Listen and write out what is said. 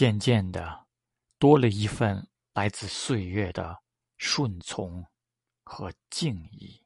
渐渐的多了一份来自岁月的顺从和敬意。